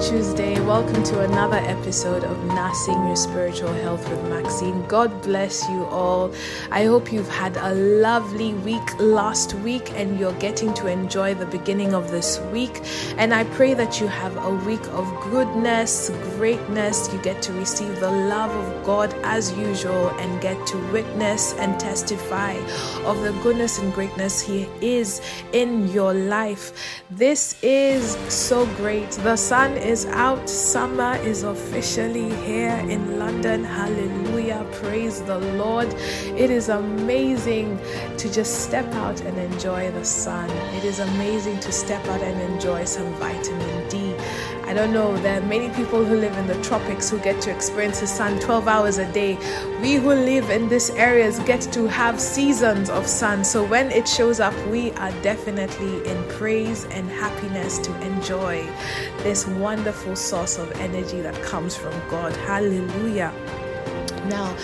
Tuesday. Welcome to another episode of Nursing Your Spiritual Health with Maxine. God bless you all. I hope you've had a lovely week last week and you're getting to enjoy the beginning of this week. And I pray that you have a week of goodness, greatness. You get to receive the love of God as usual and get to witness and testify of the goodness and greatness He is in your life. This is so great. The sun is out, summer is officially here in London. Hallelujah. Praise the Lord. It is amazing to just step out and enjoy the sun. It is amazing to step out and enjoy some vitamin don't know, there are many people who live in the tropics who get to experience the sun 12 hours a day. We who live in these areas get to have seasons of sun. So when it shows up, we are definitely in praise and happiness to enjoy this wonderful source of energy that comes from God. Hallelujah. Now,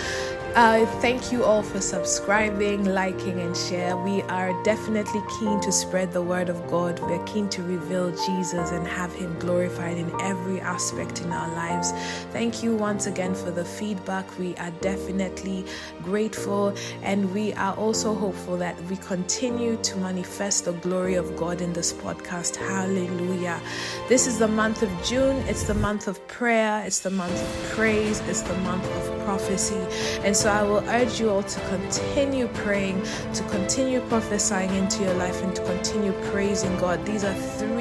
uh, thank you all for subscribing, liking, and share. We are definitely keen to spread the word of God. We are keen to reveal Jesus and have Him glorified in every aspect in our lives. Thank you once again for the feedback. We are definitely grateful, and we are also hopeful that we continue to manifest the glory of God in this podcast. Hallelujah. This is the month of June. It's the month of prayer. It's the month of praise. It's the month of prophecy. And so I will urge you all to continue praying, to continue prophesying into your life, and to continue praising God. These are three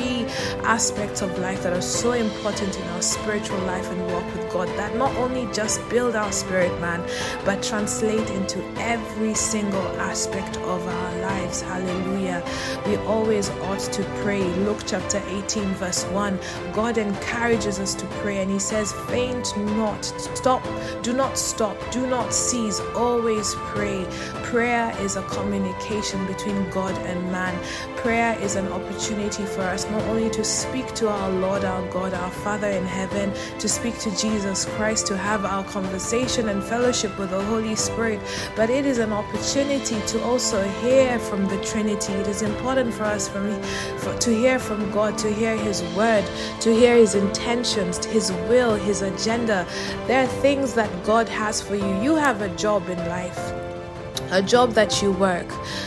aspects of life that are so important in our spiritual life and walk with God that not only just build our spirit man, but translate into every single aspect of our lives. Hallelujah. We always ought to pray. Luke chapter 18, verse 1. God encourages us to pray, and He says, Faint not, stop, do not stop, do not cease, always pray. Prayer is a communication between God and man. Prayer is an opportunity for us not only to speak to our Lord, our God, our Father in heaven, to speak to Jesus Christ, to have our conversation and fellowship with the Holy Spirit, but it is an opportunity to also hear from the Trinity. It is important for us for me, for, to hear from God, to hear His word, to hear His intentions, His will, His agenda. There are things that God has for you. You have a job in life a job that you work,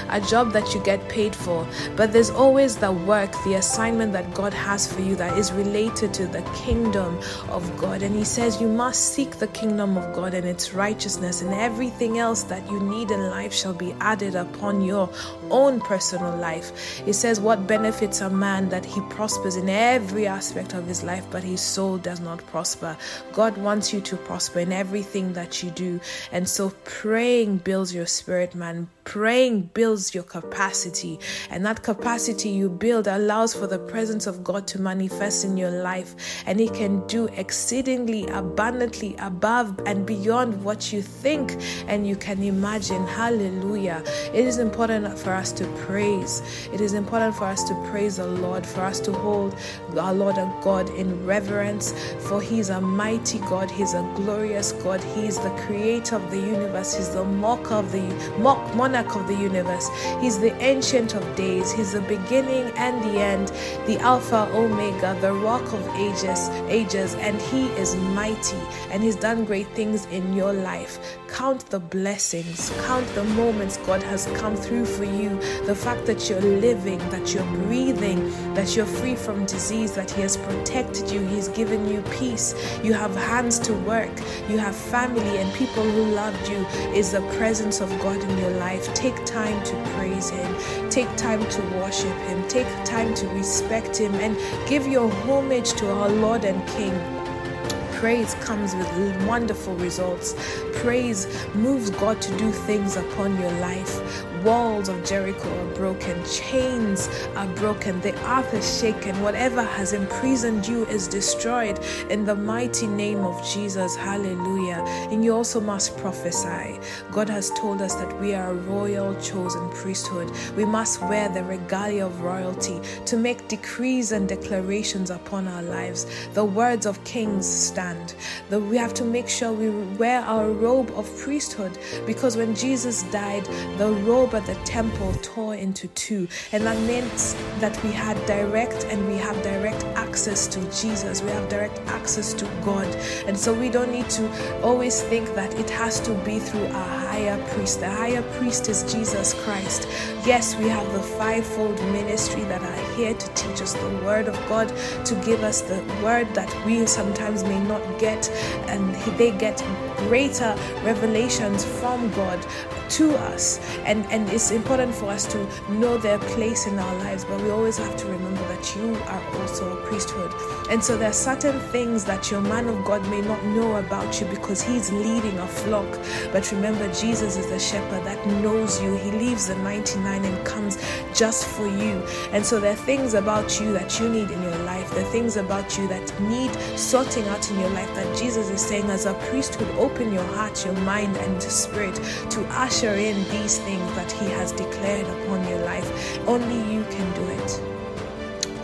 a job that you get paid for. But there's always the work, the assignment that God has for you that is related to the kingdom of God. And He says you must seek the kingdom of God and its righteousness, and everything else that you need in life shall be added upon your own personal life. He says, What benefits a man that he prospers in every aspect of his life, but his soul does not prosper? God wants you to prosper in everything that you do. And so praying builds your spirit, man. Praying builds your capacity, and that capacity you build allows for the presence of God to manifest in your life, and He can do exceedingly abundantly above and beyond what you think and you can imagine. Hallelujah. It is important for us to praise. It is important for us to praise the Lord, for us to hold our Lord and God in reverence, for He's a mighty God, He's a glorious God, He is the creator of the universe, He's the mock of the mock monarch of the universe. He's the ancient of days, He's the beginning and the end, the Alpha Omega, the rock of ages, ages, and He is mighty and He's done great things in your life. Count the blessings, count the moments God has come through for you, the fact that you're living, that you're breathing, that you're free from disease, that He has protected you, He's given you peace, you have hands to work, you have family and people who loved you, is the presence of God in your life. Take time to praise Him, take time to worship Him, take time to respect Him, and give your homage to our Lord and King. Praise comes with wonderful results. Praise moves God to do things upon your life. Walls of Jericho are broken, chains are broken, the earth is shaken. Whatever has imprisoned you is destroyed in the mighty name of Jesus. Hallelujah. And you also must prophesy. God has told us that we are a royal chosen priesthood. We must wear the regalia of royalty to make decrees and declarations upon our lives. The words of kings stand. The, we have to make sure we wear our robe of priesthood because when Jesus died, the robe remember the temple tore into two, and that meant that we had direct and we have direct access to Jesus. We have direct access to God, and so we don't need to always think that it has to be through a higher priest. The higher priest is Jesus Christ. Yes, we have the fivefold ministry that are here to teach us the word of God, to give us the word that we sometimes may not get, and they get greater revelations from God to us. And, and it's important for us to know their place in our lives, but we always have to remember that you are also a priesthood. And so there are certain things that your man of God may not know about you because he's leading a flock. But remember, Jesus is the shepherd that knows you. He leaves the 99 and comes just for you. And so there are things about you that you need in your life, are things about you that need sorting out in your life that Jesus is saying, as a priesthood, open your heart, your mind, and spirit to usher in these things that He has declared upon your life. Only you can do it.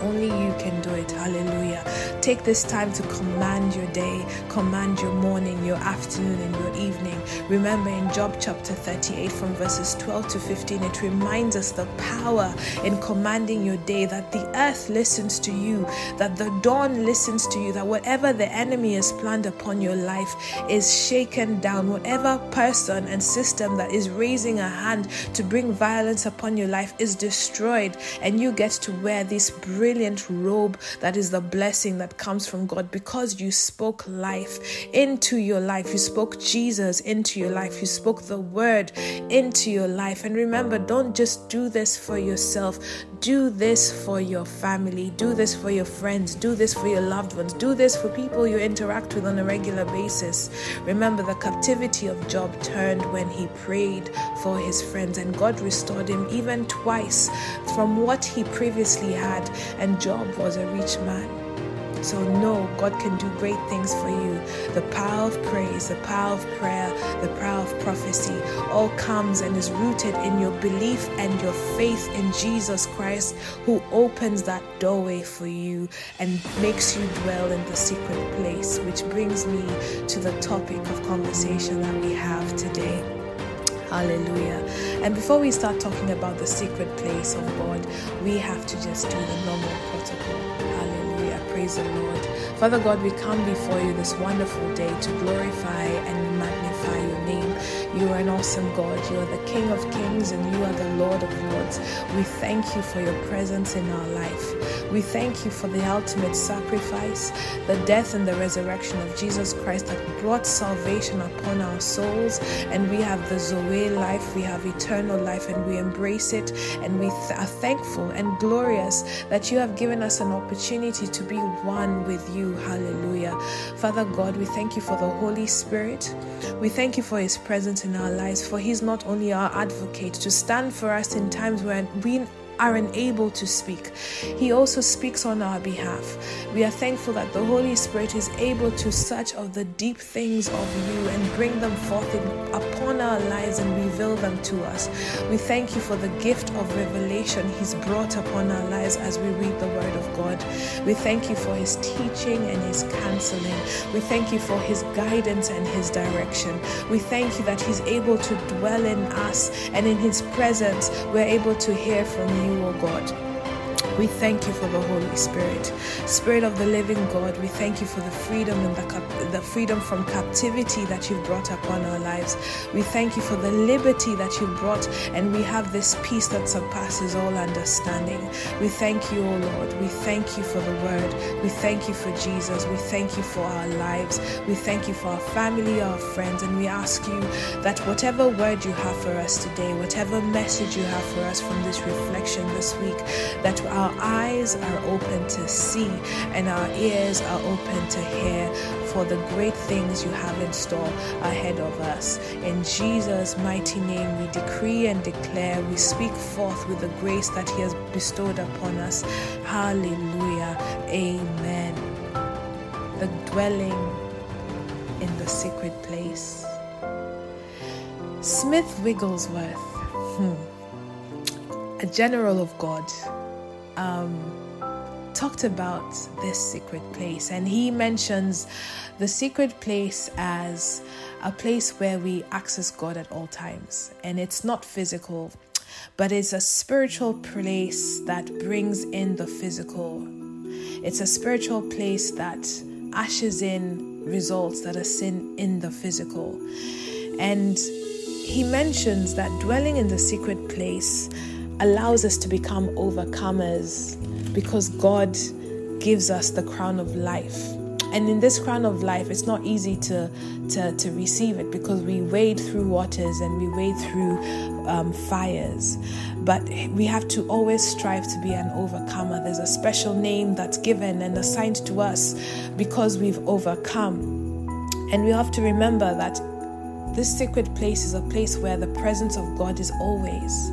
Only you can do it. Hallelujah. Take this time to command your day, command your morning, your afternoon, and your evening. Remember in Job chapter 38, from verses 12 to 15, it reminds us the power in commanding your day that the earth listens to you, that the dawn listens to you, that whatever the enemy has planned upon your life is shaken down. Whatever person and system that is raising a hand to bring violence upon your life is destroyed, and you get to wear this brilliant robe that is the blessing that comes from God because you spoke life into your life. You spoke Jesus into your life. You spoke the word into your life. And remember, don't just do this for yourself, do this for your family, do this for your friends, do this for your loved ones, do this for people you interact with on a regular basis. Remember, the captivity of Job turned when he prayed for his friends, and God restored him even twice from what he previously had and Job was a rich man. So, no, God can do great things for you. The power of praise, the power of prayer, the power of prophecy all comes and is rooted in your belief and your faith in Jesus Christ, who opens that doorway for you and makes you dwell in the secret place. Which brings me to the topic of conversation that we have today. Hallelujah. And before we start talking about the secret place of God, we have to just do the normal protocol. Praise the Lord. Father God, we come before you this wonderful day to glorify and. You are an awesome God. You are the King of kings and you are the Lord of lords. We thank you for your presence in our life. We thank you for the ultimate sacrifice, the death and the resurrection of Jesus Christ that brought salvation upon our souls. And we have the Zoe life, we have eternal life, and we embrace it. And we th- are thankful and glorious that you have given us an opportunity to be one with you. Hallelujah. Father God, we thank you for the Holy Spirit. We thank you for his presence in our lives, for he's not only our advocate. To stand for us in times when we are unable to speak. He also speaks on our behalf. We are thankful that the Holy Spirit is able to search of the deep things of you and bring them forth in, upon our lives and reveal them to us. We thank you for the gift of revelation He's brought upon our lives as we read the Word of God. We thank you for His teaching and His counseling. We thank you for His guidance and His direction. We thank you that He's able to dwell in us and in His presence we're able to hear from you you, God. We thank you for the Holy Spirit, Spirit of the Living God. We thank you for the freedom and the, cap- the freedom from captivity that you've brought upon our lives. We thank you for the liberty that you've brought, and we have this peace that surpasses all understanding. We thank you, O Lord. We thank you for the Word. We thank you for Jesus. We thank you for our lives. We thank you for our family, our friends, and we ask you that whatever word you have for us today, whatever message you have for us from this reflection this week, that our our eyes are open to see and our ears are open to hear for the great things you have in store ahead of us. In Jesus' mighty name, we decree and declare, we speak forth with the grace that He has bestowed upon us. Hallelujah. Amen. The dwelling in the secret place. Smith Wigglesworth, hmm, a general of God, um, talked about this secret place, and he mentions the secret place as a place where we access God at all times, and it's not physical. but it's a spiritual place that brings in the physical. It's a spiritual place that ashes in results that are seen in the physical. And he mentions that dwelling in the secret place allows us to become overcomers because God gives us the crown of life. And in this crown of life, it's not easy to, to, to receive it because we wade through waters and we wade through um, fires. But we have to always strive to be an overcomer. There's a special name that's given and assigned to us because we've overcome. And we have to remember that this sacred place is a place where the presence of God is always.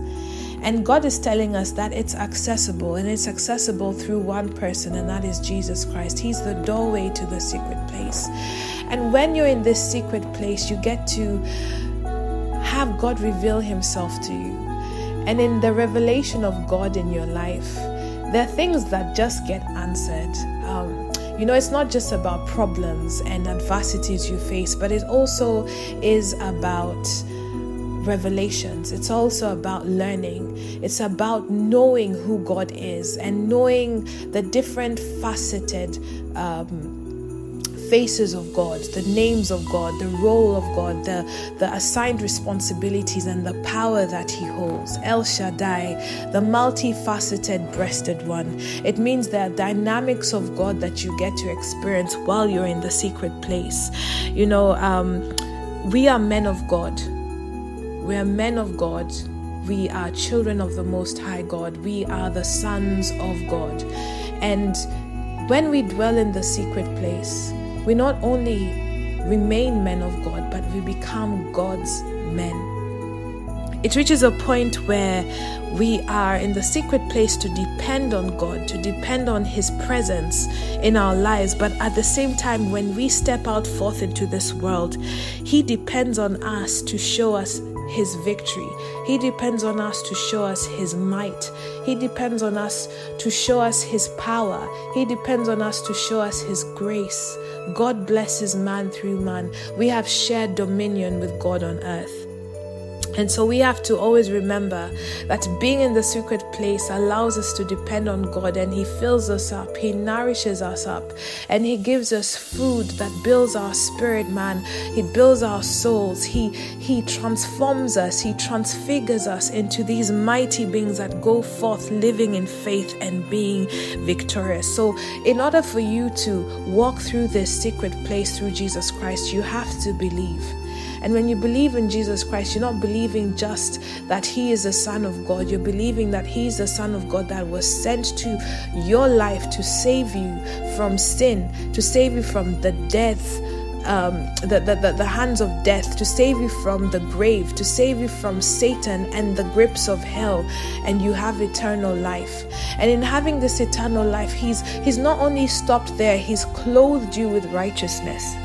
And God is telling us that it's accessible, and it's accessible through one person, and that is Jesus Christ. He's the doorway to the secret place. And when you're in this secret place, you get to have God reveal Himself to you. And in the revelation of God in your life, there are things that just get answered. Um, you know, it's not just about problems and adversities you face, but it also is about revelations. It's also about learning. It's about knowing who God is and knowing the different faceted um, faces of God, the names of God, the role of God, the, the assigned responsibilities and the power that He holds. El Shaddai, the multifaceted breasted one. It means there are dynamics of God that you get to experience while you're in the secret place. You know, um, we are men of God we are men of God. We are children of the Most High God. We are the sons of God. And when we dwell in the secret place, we not only remain men of God, but we become God's men. It reaches a point where we are in the secret place to depend on God, to depend on His presence in our lives. But at the same time, when we step out forth into this world, He depends on us to show us his victory. He depends on us to show us his might. He depends on us to show us his power. He depends on us to show us his grace. God blesses man through man. We have shared dominion with God on earth. And so we have to always remember that being in the secret place allows us to depend on God and He fills us up, He nourishes us up, and He gives us food that builds our spirit, man. He builds our souls. He He transforms us, He transfigures us into these mighty beings that go forth living in faith and being victorious. So, in order for you to walk through this secret place through Jesus Christ, you have to believe. And when you believe in Jesus Christ, you're not believing just that He is the Son of God, you're believing that He is the Son of God that was sent to your life to save you from sin, to save you from the death. Um, the, the, the, the hands of death, to save you from the grave, to save you from Satan and the grips of hell, and you have eternal life. And in having this eternal life, He's He's not only stopped there, He's clothed you with righteousness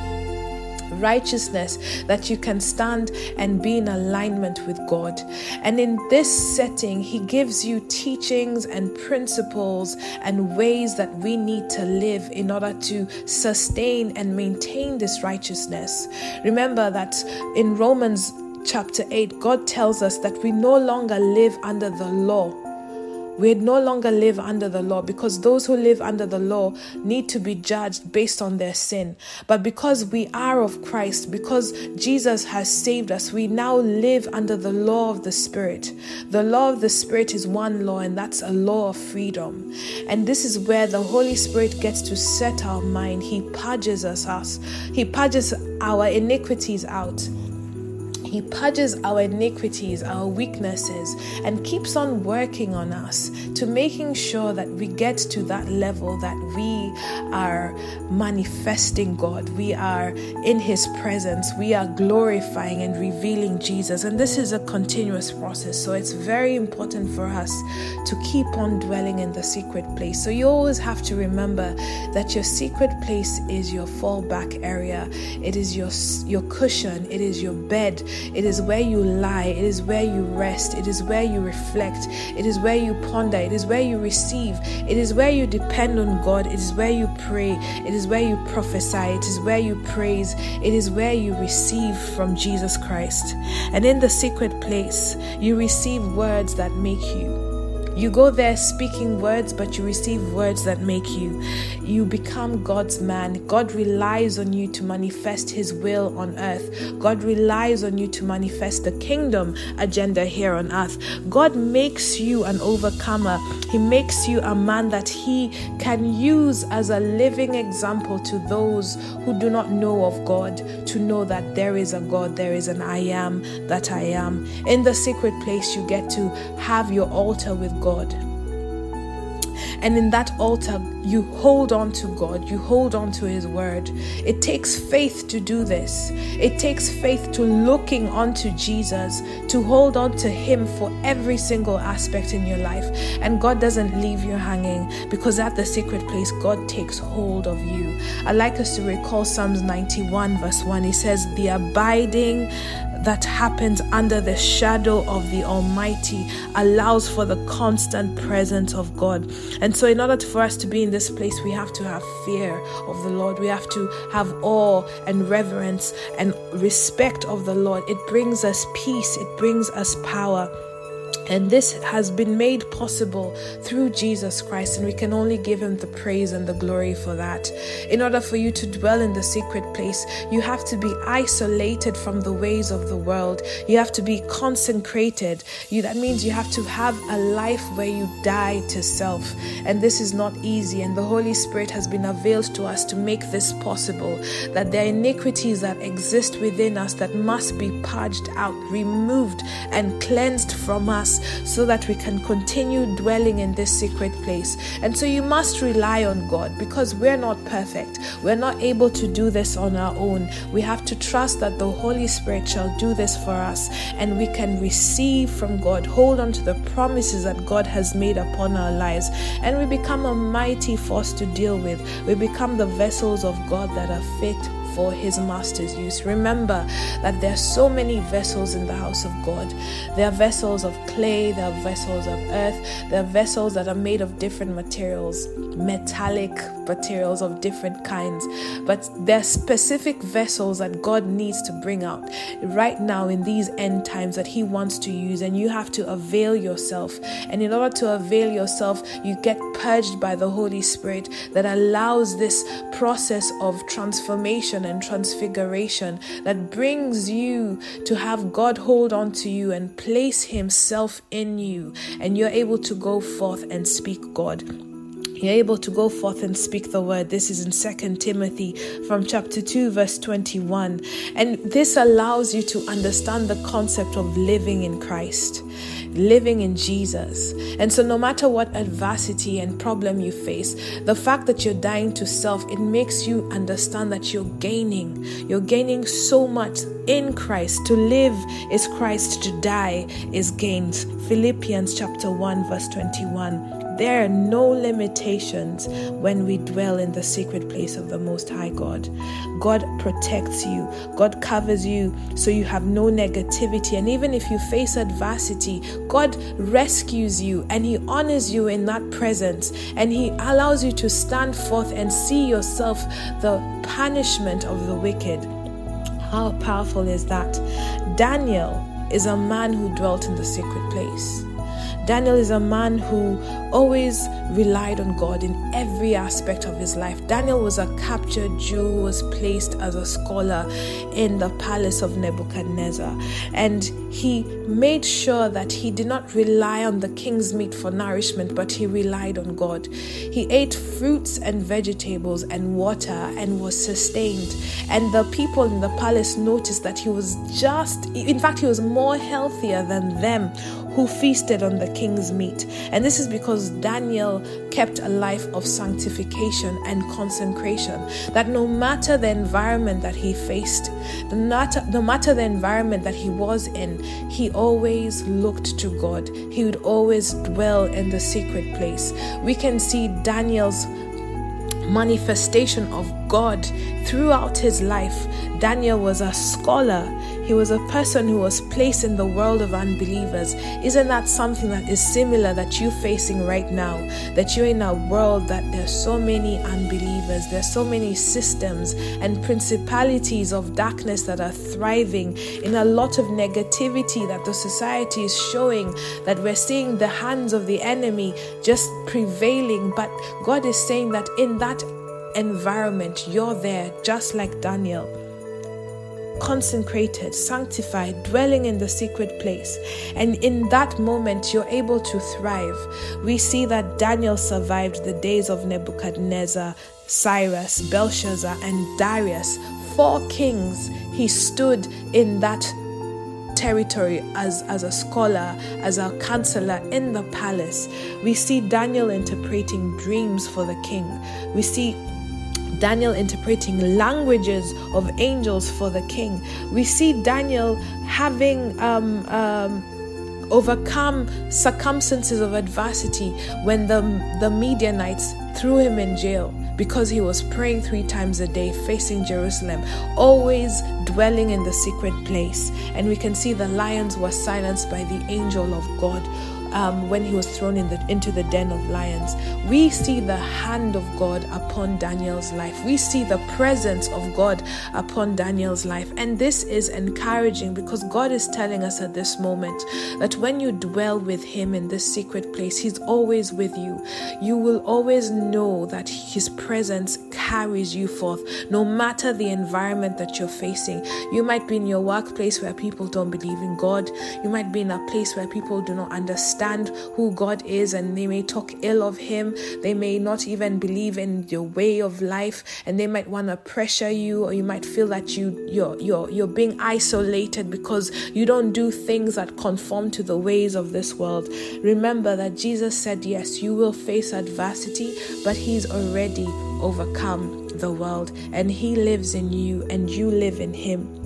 righteousness that you can stand and be in alignment with God. And in this setting, He gives you teachings and principles and ways that we need to live in order to sustain and maintain this righteousness. Remember that in Romans chapter 8, God tells us that we no longer live under the law we no longer live under the law because those who live under the law need to be judged based on their sin. But because we are of Christ, because Jesus has saved us, we now live under the law of the Spirit. The law of the Spirit is one law, and that's a law of freedom. And this is where the Holy Spirit gets to set our mind. He purges us, us. He purges our iniquities out. He purges our iniquities, our weaknesses, and keeps on working on us to making sure that we get to that level that we are manifesting God. We are in His presence. We are glorifying and revealing Jesus. And this is a continuous process. So it's very important for us to keep on dwelling in the secret place. So you always have to remember that your secret place is your fallback area, it is your, your cushion, it is your bed It is where you lie. It is where you rest. It is where you reflect. It is where you ponder. It is where you receive. It is where you depend on God. It is where you pray. It is where you prophesy. It is where you praise. It is where you receive from Jesus Christ. And in the secret place, you receive words that make you. You go there speaking words, but you receive words that make you. You become God's man. God relies on you to manifest His will on earth. God relies on you to manifest the kingdom agenda here on earth. God makes you an overcomer. He makes you a man that He can use as a living example to those who do not know of God to know that there is a God, there is an I am that I am. In the secret place, you get to have your altar with God. And in that altar, you hold on to God, you hold on to His word. It takes faith to do this. It takes faith to looking onto Jesus, to hold on to Him for every single aspect in your life. And God doesn't leave you hanging because at the secret place, God takes hold of you. I'd like us to recall Psalms 91, verse 1. He says, The abiding that happens under the shadow of the Almighty allows for the constant presence of God. And so, in order for us to be in this place, we have to have fear of the Lord. We have to have awe and reverence and respect of the Lord. It brings us peace, it brings us power. And this has been made possible through Jesus Christ, and we can only give Him the praise and the glory for that. In order for you to dwell in the secret place, you have to be isolated from the ways of the world. You have to be consecrated. You, that means you have to have a life where you die to self. And this is not easy, and the Holy Spirit has been availed to us to make this possible. That there are iniquities that exist within us that must be purged out, removed, and cleansed from us so that we can continue dwelling in this secret place. And so you must rely on God because we're not perfect. We're not able to do this on our own. We have to trust that the Holy Spirit shall do this for us and we can receive from God, hold on to the promises that God has made upon our lives, and we become a mighty force to deal with. We become the vessels of God that are fit for his master's use. Remember that there are so many vessels in the house of God. There are vessels of clay, there are vessels of earth, there are vessels that are made of different materials, metallic materials of different kinds. But there are specific vessels that God needs to bring out right now in these end times that He wants to use, and you have to avail yourself. And in order to avail yourself, you get purged by the Holy Spirit that allows this process of transformation and transfiguration that brings you to have God hold on to you and place Himself in you, and you're able to go forth and speak God you're able to go forth and speak the word. This is in Second Timothy from chapter 2, verse 21. And this allows you to understand the concept of living in Christ, living in Jesus. And so, no matter what adversity and problem you face, the fact that you're dying to self, it makes you understand that you're gaining. You're gaining so much in Christ. To live is Christ, to die is gains. Philippians chapter 1, verse 21. There are no limitations when we dwell in the secret place of the Most High God. God protects you, God covers you so you have no negativity. And even if you face adversity, God rescues you and He honors you in that presence. And He allows you to stand forth and see yourself the punishment of the wicked. How powerful is that? Daniel is a man who dwelt in the secret place. Daniel is a man who always relied on God in every aspect of his life. Daniel was a captured Jew who was placed as a scholar in the palace of Nebuchadnezzar. And he made sure that he did not rely on the king's meat for nourishment, but he relied on God. He ate fruits and vegetables and water and was sustained. And the people in the palace noticed that he was just, in fact, he was more healthier than them who feasted on the king's meat. And this is because Daniel kept a life of sanctification and consecration. That no matter the environment that he faced, no matter, no matter the environment that he was in, he always looked to God. He would always dwell in the secret place. We can see Daniel's manifestation of God throughout his life. Daniel was a scholar, he was a person who was placed in the world of unbelievers. Isn't that something that is similar that you're facing right now? That you're in a world that there's so many unbelievers, there's so many systems and principalities of darkness that are thriving in a lot of negativity that the society is showing, that we're seeing the hands of the enemy just prevailing. But God is saying that in that environment, you're there just like Daniel consecrated, sanctified, dwelling in the secret place. And in that moment, you're able to thrive. We see that Daniel survived the days of Nebuchadnezzar, Cyrus, Belshazzar, and Darius. Four kings, he stood in that territory as, as a scholar, as a counselor in the palace. We see Daniel interpreting dreams for the king. We see Daniel interpreting languages of angels for the king. We see Daniel having um, um, overcome circumstances of adversity when the, the Midianites threw him in jail because he was praying three times a day, facing Jerusalem, always dwelling in the secret place. And we can see the lions were silenced by the angel of God um, when he was thrown in the, into the den of lions. We see the hand of God upon Daniel's life. We see the presence of God upon Daniel's life. And this is encouraging because God is telling us at this moment that when you dwell with Him in this secret place, He's always with you. You will always know that His presence carries you forth, no matter the environment that you're facing. You might be in your workplace where people don't believe in God, you might be in a place where people do not understand understand who God is and they may talk ill of Him. They may not even believe in your way of life and they might want to pressure you or you might feel that you you're you're you're being isolated because you don't do things that conform to the ways of this world. Remember that Jesus said, Yes, you will face adversity, but He's already overcome the world and He lives in you and you live in Him.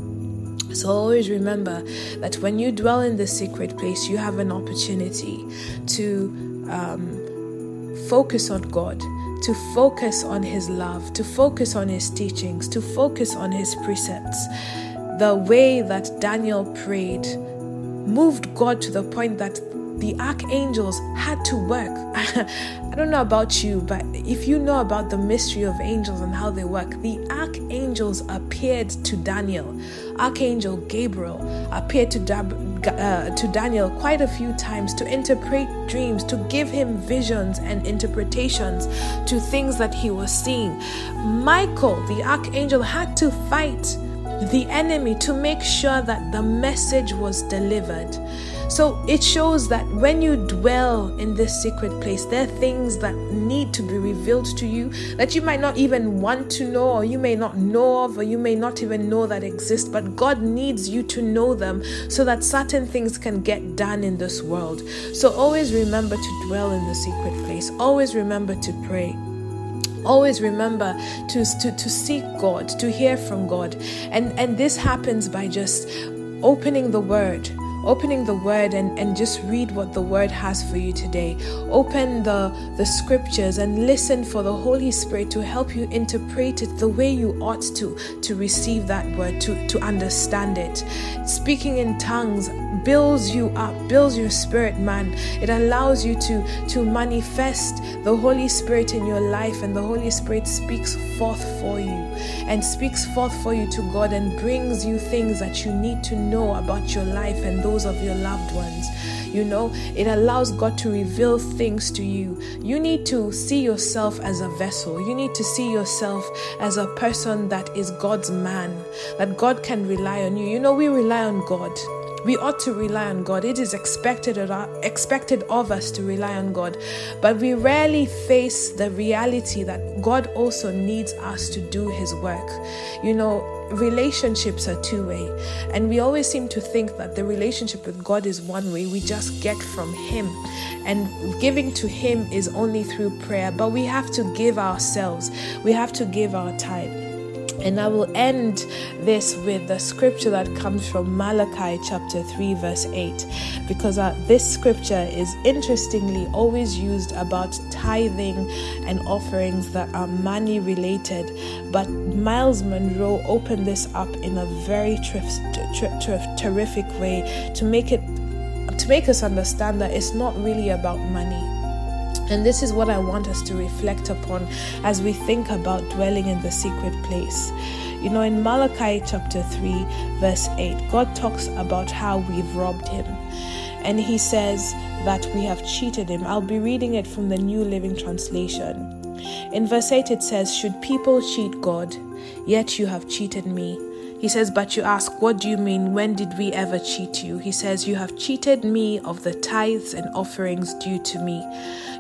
So always remember that when you dwell in the secret place, you have an opportunity to um, focus on God, to focus on His love, to focus on His teachings, to focus on His precepts. The way that Daniel prayed moved God to the point that the archangels had to work. I don't know about you, but if you know about the mystery of angels and how they work, the archangels appeared to Daniel. Archangel Gabriel appeared to, Dab- uh, to Daniel quite a few times to interpret dreams, to give him visions and interpretations to things that he was seeing. Michael, the archangel, had to fight the enemy to make sure that the message was delivered. So it shows that when you dwell in this secret place, there are things that need to be revealed to you that you might not even want to know, or you may not know of, or you may not even know that exist. But God needs you to know them so that certain things can get done in this world. So always remember to dwell in the secret place, always remember to pray always remember to, to, to seek God, to hear from God. And, and this happens by just opening the Word opening the word and, and just read what the word has for you today. Open the, the scriptures and listen for the Holy Spirit to help you interpret it the way you ought to to receive that word, to, to understand it. Speaking in tongues builds you up, builds your spirit, man. It allows you to, to manifest the Holy Spirit in your life, and the Holy Spirit speaks forth for you and speaks forth for you to God and brings you things that you need to know about your life and those of your loved ones. You know, it allows God to reveal things to you. You need to see yourself as a vessel. You need to see yourself as a person that is God's man, that God can rely on you. You know, we rely on God we ought to rely on God. It is expected of, expected of us to rely on God. But we rarely face the reality that God also needs us to do His work. You know, relationships are two way, and we always seem to think that the relationship with God is one way. We just get from Him, and giving to Him is only through prayer. But we have to give ourselves, we have to give our time. And I will end this with the scripture that comes from Malachi chapter 3, verse 8, because uh, this scripture is interestingly always used about tithing and offerings that are money related. But Myles Munroe opened this up in a very terrific way to make it to make us understand that it's not really about money and this is what I want us to reflect upon as we think about dwelling in the secret place. You know, in Malachi chapter 3, verse 8, God talks about how we've robbed him. And he says that we have cheated him. I'll be reading it from the New Living Translation. In verse 8, it says, Should people cheat God? Yet you have cheated me. He says, But you ask, What do you mean? When did we ever cheat you? He says, You have cheated me of the tithes and offerings due to me.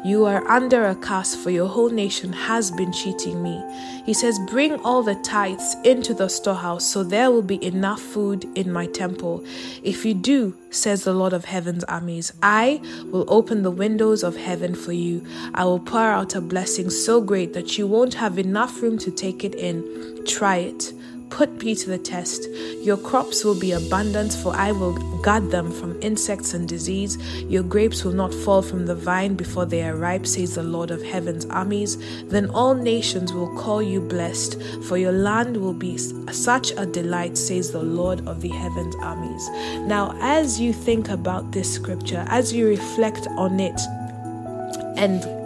You are under a curse, for your whole nation has been cheating me. He says, Bring all the tithes into the storehouse, so there will be enough food in my temple. If you do, says the Lord of heaven's armies, I will open the windows of heaven for you. I will pour out a blessing so great that you won't have enough room to take it in. Try it. Put me to the test. Your crops will be abundant, for I will guard them from insects and disease. Your grapes will not fall from the vine before they are ripe, says the Lord of heaven's armies. Then all nations will call you blessed, for your land will be such a delight, says the Lord of the heaven's armies. Now, as you think about this scripture, as you reflect on it, and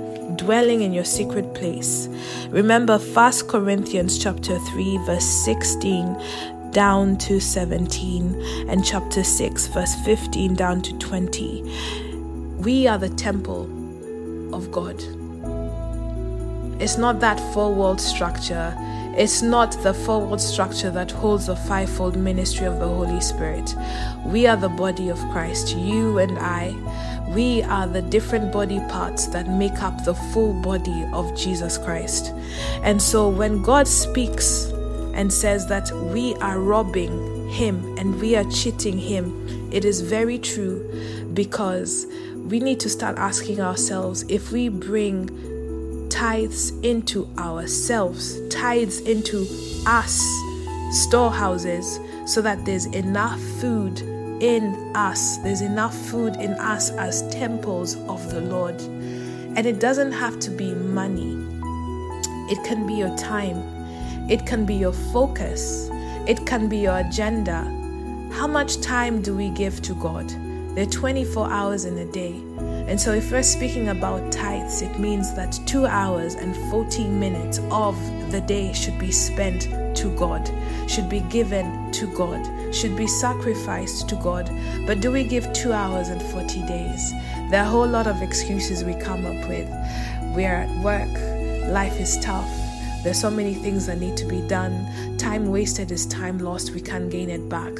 dwelling in your secret place. Remember 1 Corinthians chapter 3 verse 16 down to 17 and chapter 6 verse 15 down to 20. We are the temple of God. It's not that four world structure. It's not the four world structure that holds the fivefold ministry of the Holy Spirit. We are the body of Christ, you and I. We are the different body parts that make up the full body of Jesus Christ. And so when God speaks and says that we are robbing Him and we are cheating Him, it is very true because we need to start asking ourselves if we bring tithes into ourselves, tithes into us, storehouses, so that there's enough food in us. There's enough food in us as temples of the Lord. And it doesn't have to be money, it can be your time, it can be your focus, it can be your agenda. How much time do we give to God? There are 24 hours in a day. And so, if we're speaking about tithes, it means that two hours and 14 minutes of the day should be spent to God, should be given to God, should be sacrificed to God. But do we give two hours and 40 days? There are a whole lot of excuses we come up with. We're at work, life is tough. There's so many things that need to be done. Time wasted is time lost. We can't gain it back.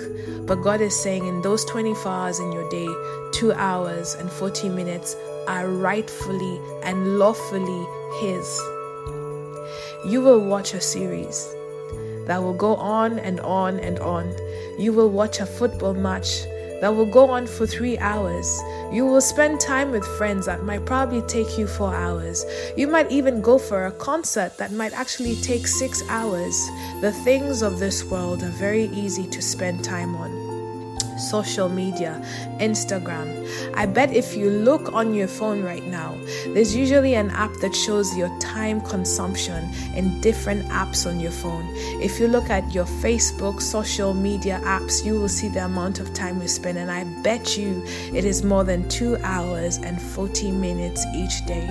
But God is saying in those 24 hours in your day, two hours and 40 minutes are rightfully and lawfully His. You will watch a series that will go on and on and on. You will watch a football match that will go on for three hours. You will spend time with friends that might probably take you four hours. You might even go for a concert that might actually take six hours. The things of this world are very easy to spend time on social media, Instagram. I bet if you look on your phone right now, there's usually an app that shows your time consumption in different apps on your phone. If you look at your Facebook, social media apps, you will see the amount of time you spend, and I bet you it is more than two hours and 40 minutes each day.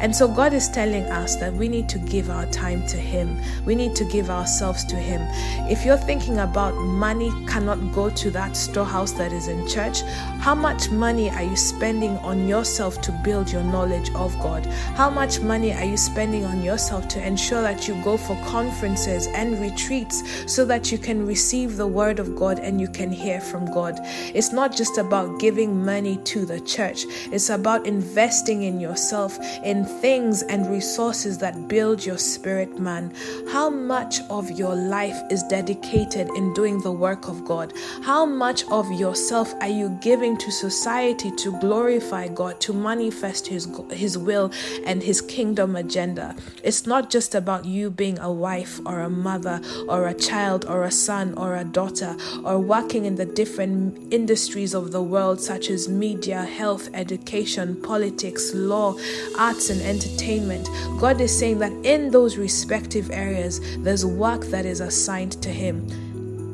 And so God is telling us that we need to give our time to Him, we need to give ourselves to Him. If you're thinking about money cannot go to that store, house that is in church, how much money are you spending on yourself to build your knowledge of God? How much money are you spending on yourself to ensure that you go for conferences and retreats so that you can receive the word of God and you can hear from God? It's not just about giving money to the church, it's about investing in yourself in things and resources that build your spirit man. How much of your life is dedicated in doing the work of God? How much of yourself are you giving to society to glorify God, to manifest His, His will and His kingdom agenda? It's not just about you being a wife or a mother or a child or a son or a daughter or working in the different industries of the world, such as media, health, education, politics, law, arts, and entertainment. God is saying that in those respective areas, there's work that is assigned to Him.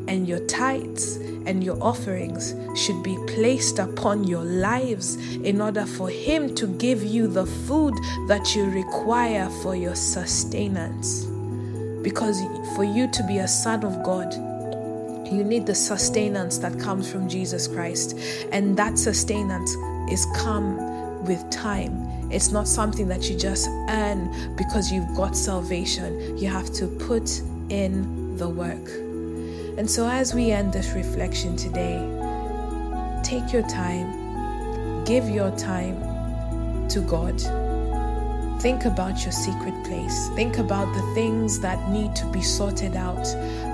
And your tithes and your offerings should be placed upon your lives in order for Him to give you the food that you require for your sustenance. Because for you to be a son of God, you need the sustenance that comes from Jesus Christ. And that sustenance is come with time. It's not something that you just earn because you've got salvation. You have to put in the work. And so, as we end this reflection today, take your time, give your time to God. Think about your secret place. Think about the things that need to be sorted out.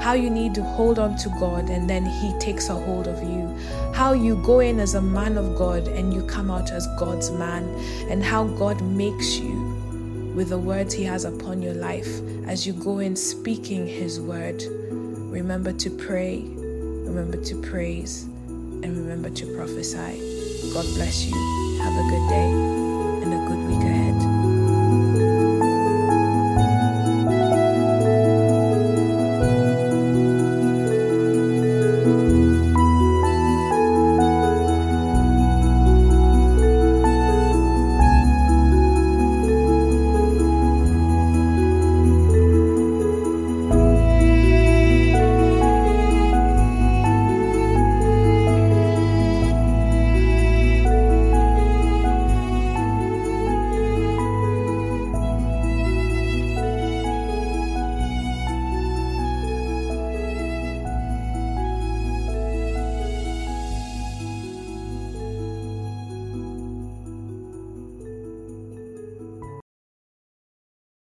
How you need to hold on to God and then He takes a hold of you. How you go in as a man of God and you come out as God's man. And how God makes you with the words He has upon your life as you go in speaking His word. Remember to pray, remember to praise, and remember to prophesy. God bless you. Have a good day and a good week ahead.